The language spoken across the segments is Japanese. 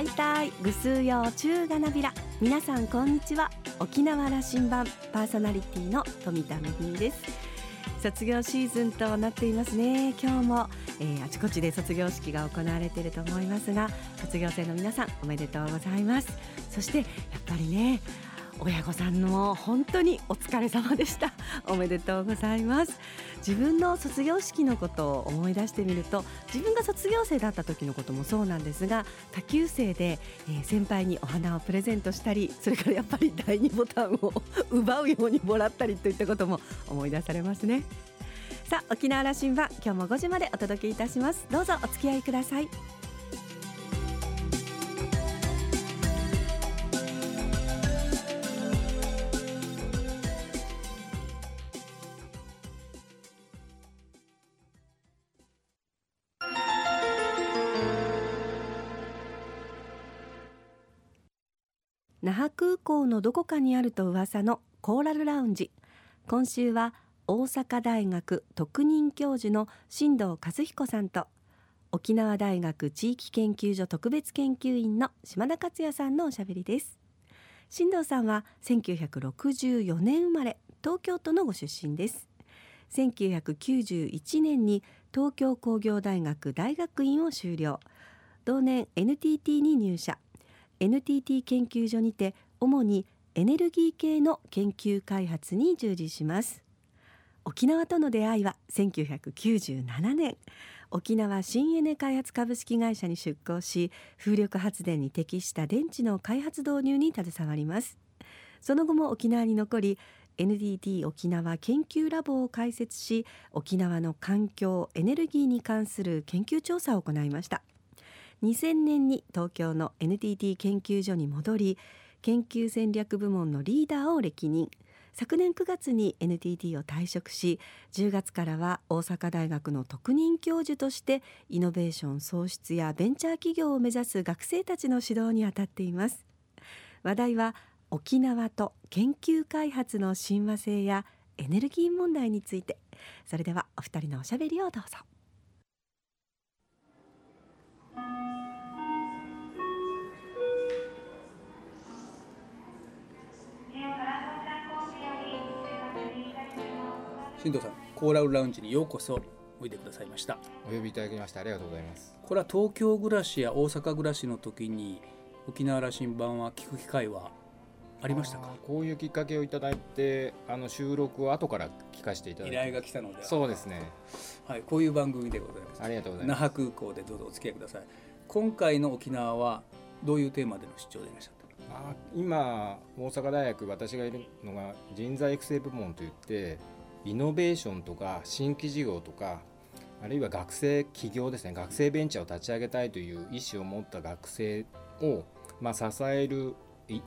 はいたいぐすうよう中がなびら。皆さんこんにちは。沖縄羅針盤。パーソナリティの富田恵です。卒業シーズンとなっていますね。今日も、えー、あちこちで卒業式が行われていると思いますが卒業生の皆さんおめでとうございます。そしてやっぱりね親御さんの本当にお疲れ様でした。おめでとうございます。自分の卒業式のことを思い出してみると自分が卒業生だった時のこともそうなんですが下級生で、えー、先輩にお花をプレゼントしたりそれからやっぱり第2ボタンを奪うようにもらったりといったことも思い出されますね。さあ沖縄羅針盤今日も5時までお届けいたします。どうぞお付き合いください。港のどこかにあると噂のコーラルラウンジ。今週は大阪大学特任教授の新藤和彦さんと沖縄大学地域研究所特別研究員の島田克也さんのおしゃべりです。新藤さんは1964年生まれ東京都のご出身です。1991年に東京工業大学大学院を修了。同年 NTT に入社。NTT 研究所にて主にエネルギー系の研究開発に従事します。沖縄との出会いは1997年。沖縄新エネ開発株式会社に出向し風力発電に適した電池の開発導入に携わります。その後も沖縄に残り NTT 沖縄研究ラボを開設し沖縄の環境エネルギーに関する研究調査を行いました。2000年に東京の NTT 研究所に戻り研究戦略部門のリーダーを歴任。昨年9月に NTT を退職し10月からは大阪大学の特任教授としてイノベーション創出やベンチャー企業を目指す学生たちの指導にあたっています。話題は沖縄と研究開発の親和性やエネルギー問題について。それではお二人のおしゃべりをどうぞ。新藤さんコーラルラウンジにようこそおいでくださいました。お呼びいただきましてありがとうございます。これは東京暮らしや大阪暮らしの時に沖縄羅針盤は聞く機会はありましたか？こういうきっかけをいただいてあの収録を後から聞かせていただいて。依頼が来たので。そうですね。はいこういう番組でございます。ありがとうございます。那覇空港でどうぞお付き合いください。今回の沖縄はどういうテーマでの出張でいらっしゃった？あ今大阪大学私がいるのが人材育成部門といってイノベーションとか新規事業とかあるいは学生企業ですね学生ベンチャーを立ち上げたいという意思を持った学生を、まあ、支える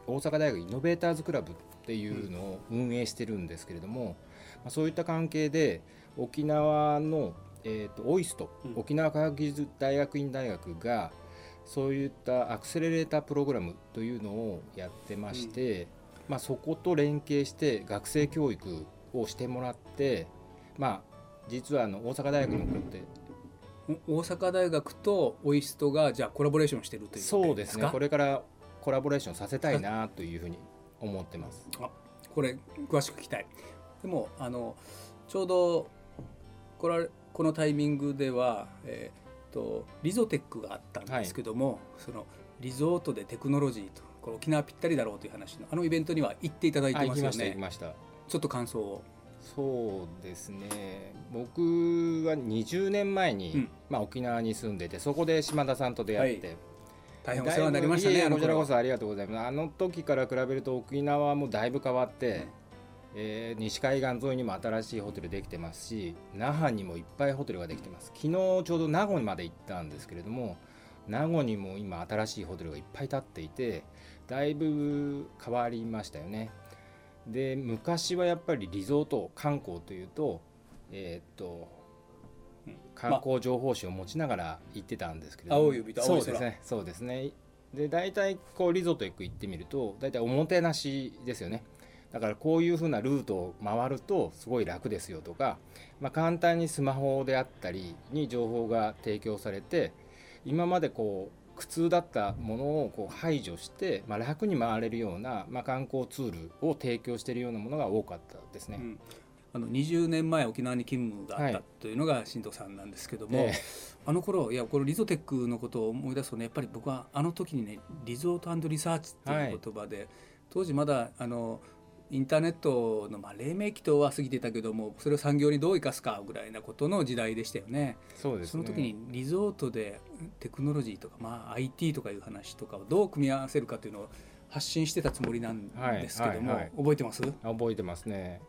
大阪大学イノベーターズクラブっていうのを運営してるんですけれども、まあ、そういった関係で沖縄の、えーと、オイスト、沖縄科学技術大学院大学がそういったアクセレレータープログラムというのをやってまして、まあ、そこと連携して学生教育をしてもらってまあ実はあの大阪大学の子って大阪大学とオイストがじゃあコラボレーションしてるというそうですね。これからコラボレーションさせたいなというふうに思ってます。あこれ詳しく聞きたい。でもあのちょうどこれこのタイミングでは、えーと、リゾテックがあったんですけども、はい、そのリゾートでテクノロジーとこれ沖縄ぴったりだろうという話のあのイベントには行っていただいてますよね。行きましたちょっと感想を。そうですね。僕は20年前に、うん、まあ、沖縄に住んでてそこで島田さんと出会って、はい、大変お世話になりましたねこちらこそありがとうございます。あの時から比べると沖縄もだいぶ変わって、うん、えー、西海岸沿いにも新しいホテルできてますし那覇にもいっぱいホテルができてます。昨日ちょうど名護にまで行ったんですけれども名護にも今新しいホテルがいっぱい建っていてだいぶ変わりましたよねで昔はやっぱりリゾート観光というとえー、っと観光情報誌を持ちながら行ってたんですけど、青い指と青い空。そうですね。そうですね。で大体こうリゾート行く行ってみると大体おもてなしですよね。だからこういうふうなルートを回るとすごい楽ですよとか、まあ、簡単にスマホであったりに情報が提供されて今までこう苦痛だったものをこう排除して、まあ、楽に回れるような、まあ、観光ツールを提供しているようなものが多かったですね。うん。あの20年前沖縄に勤務があったはいというのが新藤さんなんですけども、ええ。あの頃いやこれリゾテックのことを思い出すとねやっぱり僕はあの時にねリゾートリサーチっていう言葉で、当時まだあのインターネットの、まあ、黎明期とは過ぎてたけどもそれを産業にどう生かすかぐらいなことの時代でしたよね。そうですねその時にリゾートでテクノロジーとか、まあ、IT とかいう話とかをどう組み合わせるかというのを発信してたつもりなんですけども、はいはいはい覚えてます？あ覚えてますね。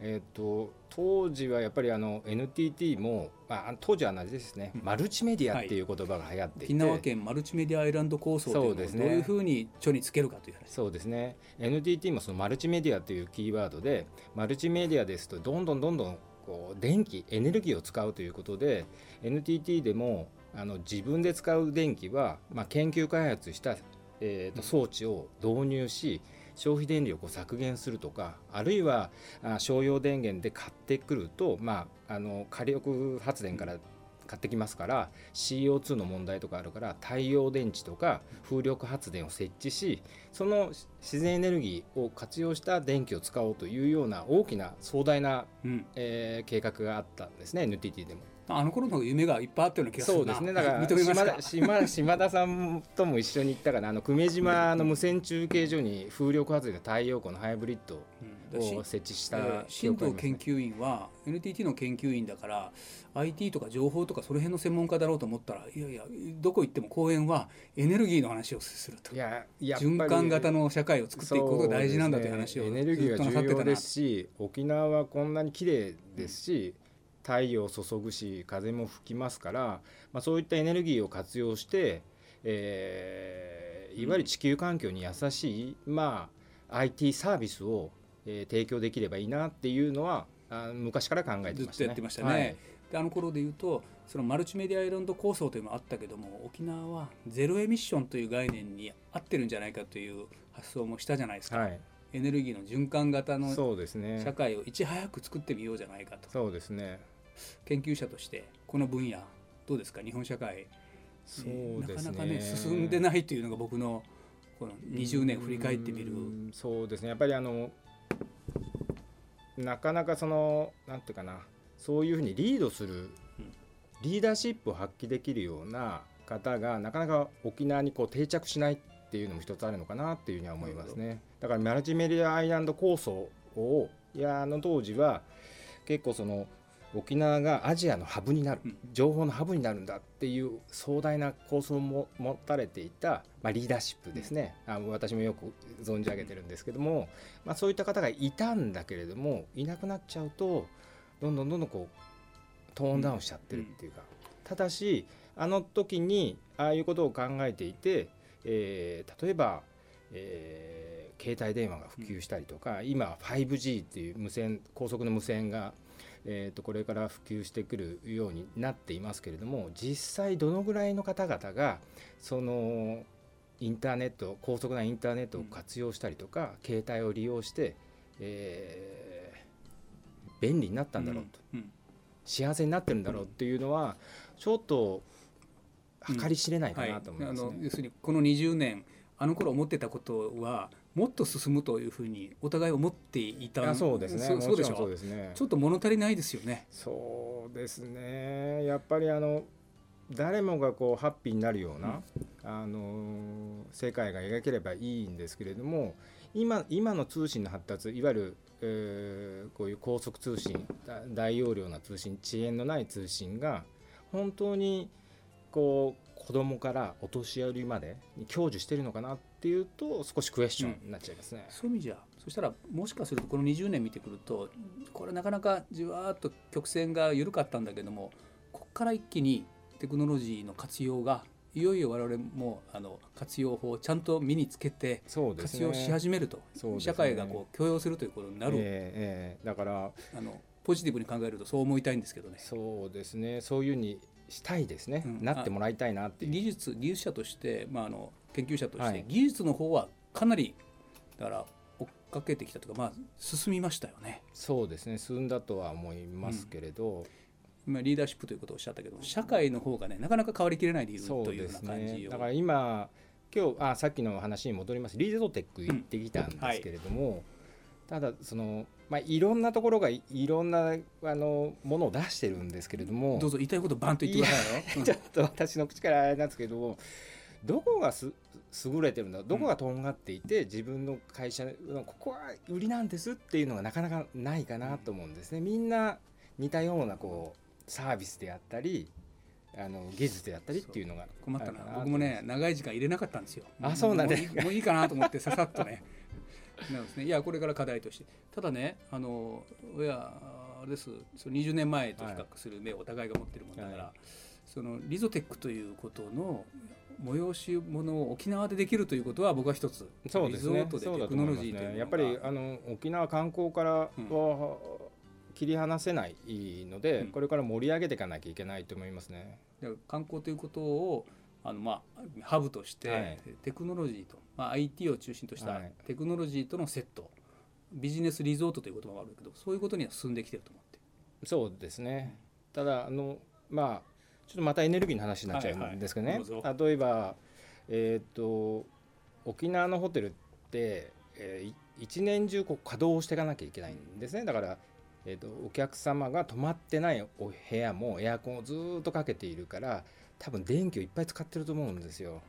えっと当時はやっぱりあの NTT も、まあ、当時は同じですね、うん。マルチメディアっていう言葉が流行っていて、沖縄県マルチメディアアイランド構想というのをどうそうですね。いうふうに著につけるかという話。そうですね。NTT もそのマルチメディアというキーワードでマルチメディアですとどんどんどんどんこう電気エネルギーを使うということで NTT でもあの自分で使う電気は、まあ、研究開発した、えーと装置を導入し消費電力を削減するとかあるいはあ商用電源で買ってくると、まあ、あの火力発電から買ってきますから CO2 の問題とかあるから太陽電池とか風力発電を設置しその自然エネルギーを活用した電気を使おうというような大きな壮大な、うん、えー計画があったんですね NTT でも。あの頃の夢がいっぱいあったような気がするな。そうですね。だから島田島島田さんとも一緒に行ったかなあの久米島の無線中継所に風力発電と太陽光のハイブリッドを設置したえー記新藤研究員は NTT の研究員だから IT とか情報とかその辺の専門家だろうと思ったらいやいやどこ行っても講演はエネルギーの話をすると。いややっぱり循環型の社会を作っていくことが大事なんだという話をねエネルギーは重要ですし沖縄はこんなに綺麗ですし、太陽を注ぐし風も吹きますから、まあ、そういったエネルギーを活用して、えーいわゆる地球環境に優しい、まあ、IT サービスを、えー提供できればいいなっていうのはあ昔から考えてましたね。ずっとやってましたね。はい。であの頃で言うとそのマルチメディアアイランド構想というのもあったけども沖縄はゼロエミッションという概念に合ってるんじゃないかという発想もしたじゃないですか、はい、エネルギーの循環型の社会をいち早く作ってみようじゃないかと。そうですね研究者としてこの分野どうですか？日本社会、そうですね。なかなかね進んでないというのが僕のこの20年振り返ってみる。うんそうですね。やっぱりあのなかなかそのなんていうかな。そういうふうにリードするうんリーダーシップを発揮できるような方がなかなか沖縄にこう定着しないっていうのも一つあるのかなっていうふうには思いますね。だからマルチメディアアイランド構想をいやあの当時は結構その沖縄がアジアのハブになる、うん。情報のハブになるんだっていう壮大な構想も持たれていた、まあ、リーダーシップですね、あ私もよく存じ上げてるんですけども、まあ、そういった方がいたんだけれどもいなくなっちゃうとどんどんどんどんこうトーンダウンしちゃってるっていうか、ただしあの時にああいうことを考えていて、えー例えば、えー携帯電話が普及したりとか、今 5G っていう無線高速の無線が、えー、とこれから普及してくるようになっていますけれども実際どのぐらいの方々がそのインターネット高速なインターネットを活用したりとか、携帯を利用して、えー便利になったんだろうと、うん。うん。幸せになってるんだろうっていうのはちょっと計り知れないかはい、なと思いますね。あの要するにこの20年あの頃思ってたことはもっと進むというふうにお互い思っていたあそうですね。そそうでしもちろんそうょ？ですね。ちょっと物足りないですよね。そうですね。やっぱりあの誰もがこうハッピーになるような、あの世界が描ければいいんですけれども今今の通信の発達いわゆる、えーこういう高速通信だ大容量な通信遅延のない通信が本当にこう子供からお年寄りまでに享受してるのかなっていうと少しクエスチョンになっちゃいますね。そういう意味じゃそしたらもしかするとこの20年見てくるとこれなかなかじわーっと曲線が緩かったんだけどもここから一気にテクノロジーの活用がいよいよ我々もあの活用法をちゃんと身につけて活用し始めると、ね。社会がこう許容するということになる、ええええだからあのポジティブに考えるとそう思いたいんですけどね。そうですね。そういうふうにしたいですね、うん。なってもらいたいなっていう。技術技術者として、まあ、あの研究者として、はい。技術の方はかなりだから追っかけてきたというか、まあ、進みましたよね。そうですね。進んだとは思いますけれど、今リーダーシップということをおっしゃったけど社会の方がねなかなか変わりきれないでいるというような感じを、ね、だから今今日あさっきの話に戻ります。リーゾテック行ってきたんですけれども、うん。はい、ただそのまあ、いろんなところがいろんなあのものを出してるんですけれどもどうぞ言いたいことバンと言ってくださいよ、うん、ちょっと私の口からあれなんですけどもどこがす優れてるんだ。どこがとんがっていて、自分の会社ここは売りなんですっていうのがなかなかないかなと思うんですね。みんな似たようなこうサービスであったりあの技術であったりっていうのが困ったな。僕もね長い時間入れなかったんですよ。あそうなんでもういいかなと思ってささっとね。なんですね、いやこれから課題として。ただねあの親あれです。その20年前と比較する目をお互いが持ってるもんだから、はい、そのリゾテックということの催し物を沖縄でできるということは僕は一つそうですね。そうだと思いね。やっぱりあの沖縄観光からは、切り離せないので、うん、これから盛り上げていかなきゃいけないと思いますね。観光ということをあの、まあ、ハブとして、はい、テクノロジーと、まあ、IT を中心としたテクノロジーとのセット、はい、ビジネスリゾートという言葉があるけどそういうことには進んできてると思って。そうですね。ただあのまあちょっとまたエネルギーの話になっちゃうんですけどね、はいはい、例えば、えーと、沖縄のホテルって、えー、一年中こう稼働していかなきゃいけないんですね。だから、えーと、お客様が泊まってないお部屋もエアコンをずっとかけているから多分電気をいっぱい使ってると思うんですよ。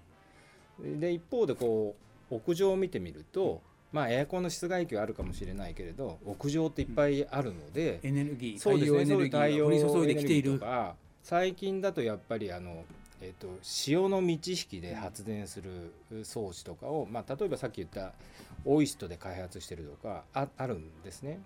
で一方でこう屋上を見てみると、まあ、エアコンの室外機はあるかもしれないけれど屋上っていっぱいあるので、エネルギーそうですね。太陽エネルギーが降り注いできている最近だとやっぱりあの、えーと、潮の満ち引きで発電する装置とかを、まあ、例えばさっき言ったオイストで開発してるとかああるんですね。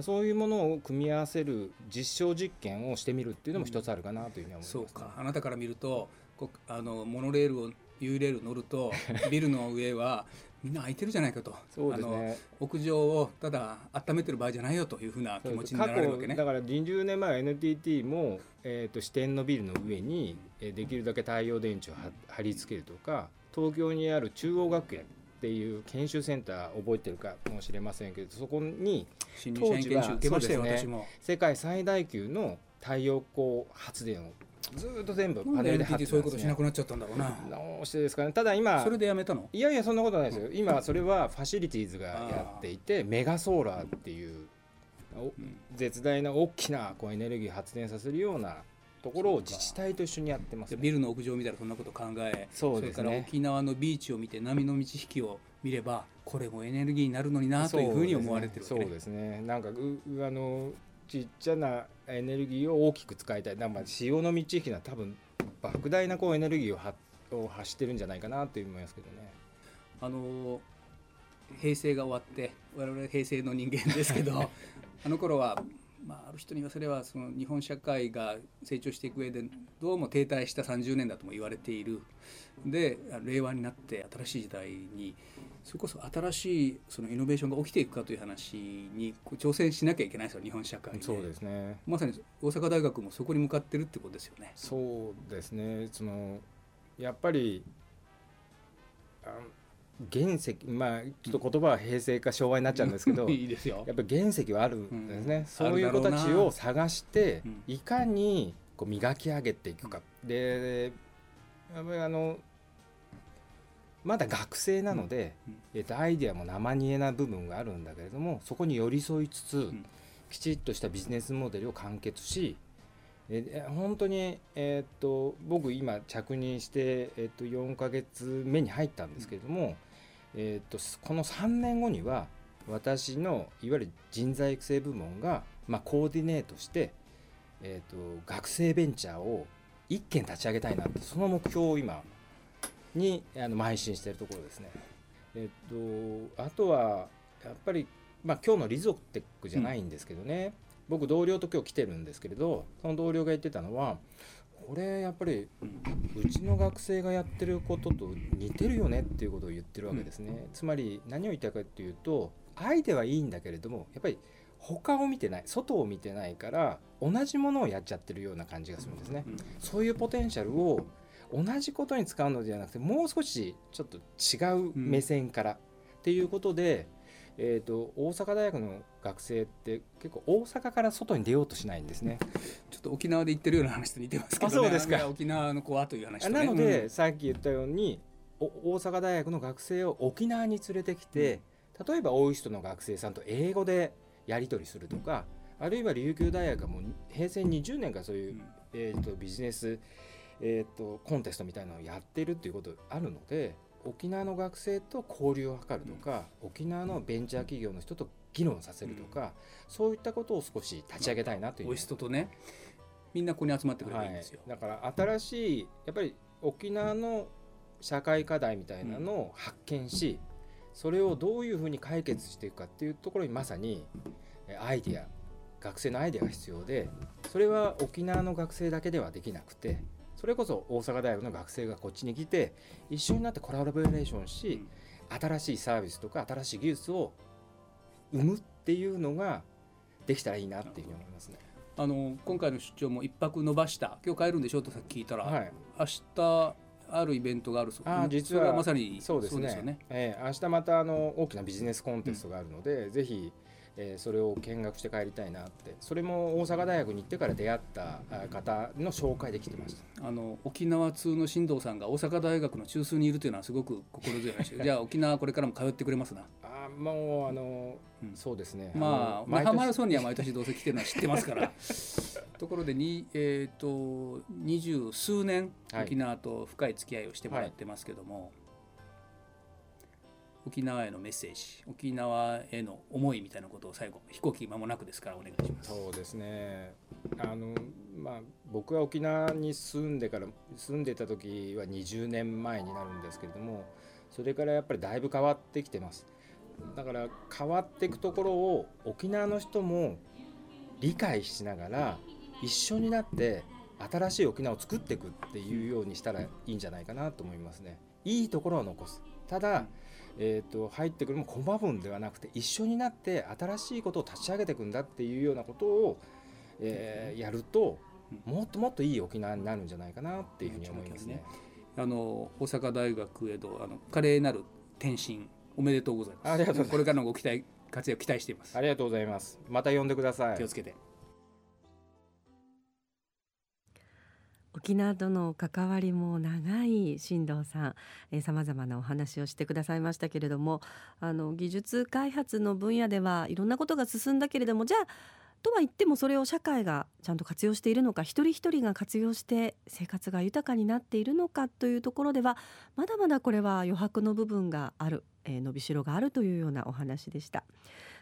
そういうものを組み合わせる実証実験をしてみるっていうのも一つあるかなというふうに思います、ね、そうか。あなたから見るとこあのモノレールを U レール乗るとビルの上はみんな空いてるじゃないかと。そうです、ね、屋上をただ温めてる場合じゃないよというふうな気持ちになられるわけね。だから20年前 NTT も、えーと、支店のビルの上に、えー、できるだけ太陽電池を貼り付けるとか東京にある中央学園っていう研修センター覚えてるかもしれませんけどそこに当時はね。世界最大級の太陽光発電をずっと全部パネルで貼ってそういうことしなくなっちゃったんだろうな。どうしてですかね。ただ今それでやめたの？いやいやそんなことないですよ。今それはファシリティーズがやっていてメガソーラーっていう絶大な大きなこうエネルギー発電させるようなところを自治体と一緒にやってます、ね、ビルの屋上を見たらそんなこと考えそうです、ね、それから沖縄のビーチを見て波の満ち引きを見ればこれもエネルギーになるのになというふうに思われてるわけ、ね、そうですね。なんかうあのちっちゃなエネルギーを大きく使いたいなんか潮の満ち引きは多分莫大なこうエネルギーをはを発してるんじゃないかなと思いますけどね。あの平成が終わって我々平成の人間ですけど あの頃は、まあ、ある人に言わせればその日本社会が成長していく上でどうも停滞した30年だとも言われている。で令和になって新しい時代にそれこそ新しいそのイノベーションが起きていくかという話に挑戦しなきゃいけないですよ日本社会で。そうですね。まさに大阪大学もそこに向かってるってことですよね。そうですね。そのやっぱり原石まあちょっと言葉は平成か昭和になっちゃうんですけど いいですよ。やっぱり原石はあるんですね、うん、そういう子たちを探して、いかにこう磨き上げていくか、うん、でやっぱりあのまだ学生なので、えー、とアイデアも生煮えな部分があるんだけれどもそこに寄り添いつつ、きちっとしたビジネスモデルを完結し、えー、本当に、えーと、僕今着任して、えー、と4ヶ月目に入ったんですけれども、えーと、この3年後には私のいわゆる人材育成部門が、まあ、コーディネートして、えーと、学生ベンチャーを1件立ち上げたいなってその目標を今にあの邁進してるところですね。えっと、あとはやっぱり、まあ、今日のリゾテックじゃないんですけどね、うん、僕同僚と今日来てるんですけれどその同僚が言ってたのはこれやっぱりうちの学生がやってることと似てるよねっていうことを言ってるわけですね、うん、つまり何を言いたいかっていうとアイデはいいんだけれどもやっぱり他を見てない外を見てないから同じものをやっちゃってるような感じがするんですね、うん、そういうポテンシャルを同じことに使うのではなくてもう少しちょっと違う目線から、っていうことで、えーと、大阪大学の学生って結構大阪から外に出ようとしないんですね。ちょっと沖縄で行ってるような話と似てますけど、ね、そうですか。沖縄の子はという話、ね、なので、うん、さっき言ったように大阪大学の学生を沖縄に連れてきて、うん、例えば大石の学生さんと英語でやり取りするとか、うん、あるいは琉球大学がもう平成20年からそういう、えーと、ビジネス、えーとコンテストみたいなのをやってるっていうことあるので沖縄の学生と交流を図るとか、沖縄のベンチャー企業の人と議論させるとか、うん、そういったことを少し立ち上げたいなという。お人とねみんなここに集まってくれるんですよ、はい、だから新しいやっぱり沖縄の社会課題みたいなのを発見し、それをどういうふうに解決していくかっていうところにまさにアイディア学生のアイデアが必要でそれは沖縄の学生だけではできなくてそれこそ大阪大学の学生がこっちに来て一緒になってコラボレーションし、新しいサービスとか新しい技術を生むっていうのができたらいいなっていうふうに思いますね。あの今回の出張も一泊伸ばした。今日帰るんでしょうとさっき聞いたら、はい、明日あるイベントがあるそう。あ実はまさにそうですね。ね、えー、明日またあの大きなビジネスコンテストがあるので、うん、ぜひえー、それを見学して帰りたいなって。それも大阪大学に行ってから出会った方の紹介できてました。あの沖縄通の進藤さんが大阪大学の中枢にいるというのはすごく心強いし じゃあ沖縄これからも通ってくれますな。あもうあの、うん、そうですね。まあ那覇マラソンには毎年どうせ来てるのは知ってますから。ところでに、えーと、二十数年沖縄と深い付き合いをしてもらってますけども、はい沖縄へのメッセージ沖縄への思いみたいなことを最後飛行機間もなくですからお願いします。そうですね。あのまあ僕は沖縄に住んでから住んでた時は20年前になるんですけれどもそれからやっぱりだいぶ変わってきてます。だから変わっていくところを沖縄の人も理解しながら一緒になって新しい沖縄を作っていくっていうようにしたらいいんじゃないかなと思いますね。いいところは残す。ただ、えーと、入ってくるも駒分ではなくて一緒になって新しいことを立ち上げていくんだっていうようなことを、えー、やるともっともっといい沖縄になるんじゃないかなっていうふうに思いますね。あの大阪大学へのあの華麗なる転身おめでとうございます。ありがとうこれからのご期待活躍期待しています。ありがとうございます。また呼んでください。気をつけて。沖縄との関わりも長い進藤さんさまざまなお話をしてくださいましたけれどもあの技術開発の分野ではいろんなことが進んだけれどもじゃあとは言ってもそれを社会がちゃんと活用しているのか一人一人が活用して生活が豊かになっているのかというところではまだまだこれは余白の部分がある、えー、伸びしろがあるというようなお話でした。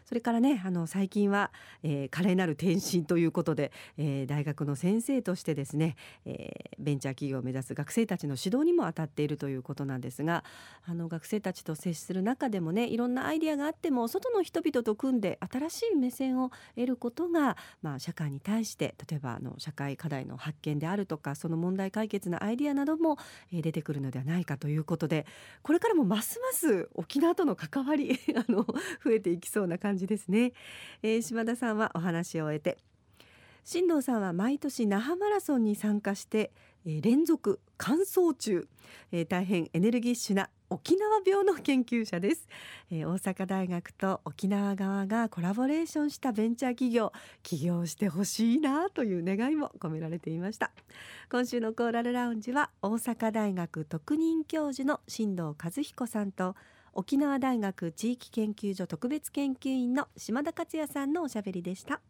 それからねあの最近は、えー、華麗なる転身ということで、えー、大学の先生としてですね、えー、ベンチャー企業を目指す学生たちの指導にも当たっているということなんですがあの学生たちと接する中でもねいろんなアイデアがあっても外の人々と組んで新しい目線を得ることが、まあ、社会に対して例えばあの社会課題の発見であるとかその問題解決のアイデアなども、え、出てくるのではないかということでこれからもますます沖縄との関わり あの増えていきそうな感じじですね、えー、島田さんはお話を終えて新藤さんは毎年那覇マラソンに参加して、えー、連続完走中、えー、大変エネルギッシュな沖縄病の研究者です、えー、大阪大学と沖縄側がコラボレーションしたベンチャー企業起業してほしいなという願いも込められていました。今週のコーラルラウンジは大阪大学特任教授の新藤和彦さんと沖縄大学地域研究所特別研究員の島田克也さんのおしゃべりでした。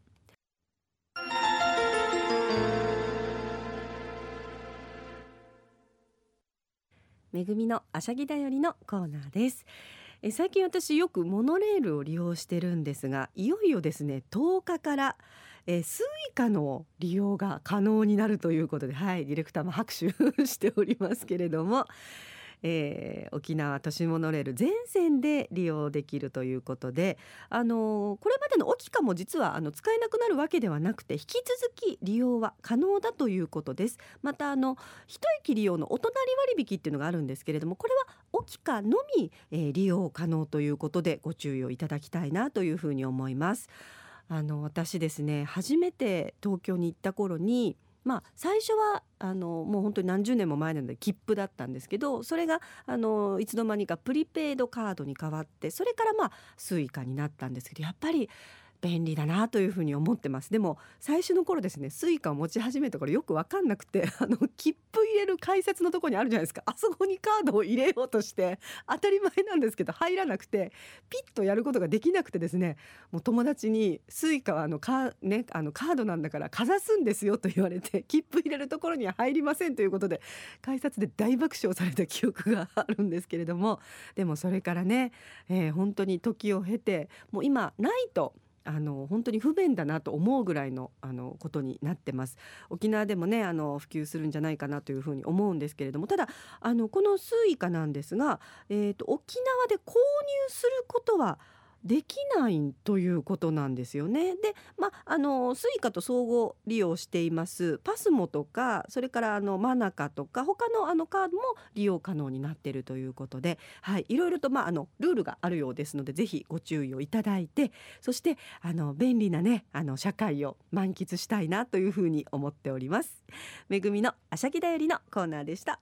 めぐみのあしゃぎだよりのコーナーです。え最近私よくモノレールを利用してるんですがいよいよですね10日からえ Suica の利用が可能になるということではいディレクターも拍手 しておりますけれども。えー、沖縄都市モノレール全線で利用できるということで、あの、これまでの OKICA も実はあの使えなくなるわけではなくて引き続き利用は可能だということです。またあの一駅利用のお隣割引っていうのがあるんですけれどもこれは OKICA のみ、えー、利用可能ということでご注意をいただきたいなというふうに思います。あの私ですね初めて東京に行った頃にまあ、最初はあのもう本当に何十年も前なので切符だったんですけどそれがあのいつの間にかプリペイドカードに変わってそれからまあ Suica になったんですけどやっぱり便利だなというふうに思ってます。でも最初の頃ですね Suica を持ち始めた頃よく分かんなくて あの切符入れる改札のとこにあるじゃないですか。あそこにカードを入れようとして当たり前なんですけど入らなくてピッとやることができなくてですねもう友達に Suica はあのカ,、ね、あのカードなんだからかざすんですよと言われて切符入れるところには入りませんということで改札で大爆笑された記憶があるんですけれどもでもそれからね、えー、本当に時を経てもう今ないとあの本当に不便だなと思うぐらいのあのことになってます。沖縄でもねあの普及するんじゃないかなというふうに思うんですけれどもただあのこのスイカなんですが、えーと沖縄で購入することはできないということなんですよね。で、まあ、あのスイカと相互利用していますパスモとかそれからあのマナカとか他のあのカードも利用可能になっているということで、はい、いろいろと、まあ、あのルールがあるようですのでぜひご注意をいただいてそしてあの便利なねあの社会を満喫したいなというふうに思っております。めぐみのあしゃぎだよりのコーナーでした。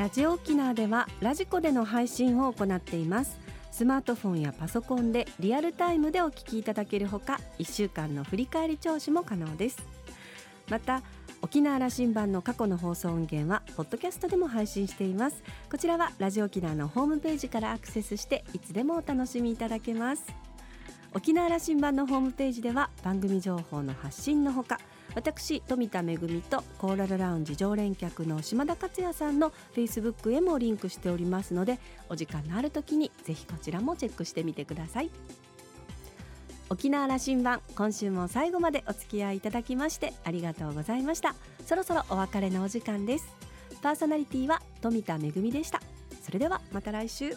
ラジオ沖縄ではラジコでの配信を行っています。スマートフォンやパソコンでリアルタイムでお聞きいただけるほか1週間の振り返り聴取も可能です。また沖縄羅針盤の過去の放送音源はポッドキャストでも配信しています。こちらはラジオ沖縄のホームページからアクセスしていつでもお楽しみいただけます。沖縄羅針盤のホームページでは番組情報の発信のほか私富田恵とコーラルラウンジ常連客の島田克也さんのフェイスブックへもリンクしておりますのでお時間のある時にぜひこちらもチェックしてみてください。沖縄羅針盤今週も最後までお付き合いいただきましてありがとうございました。そろそろお別れのお時間です。パーソナリティは富田恵でした。それではまた来週。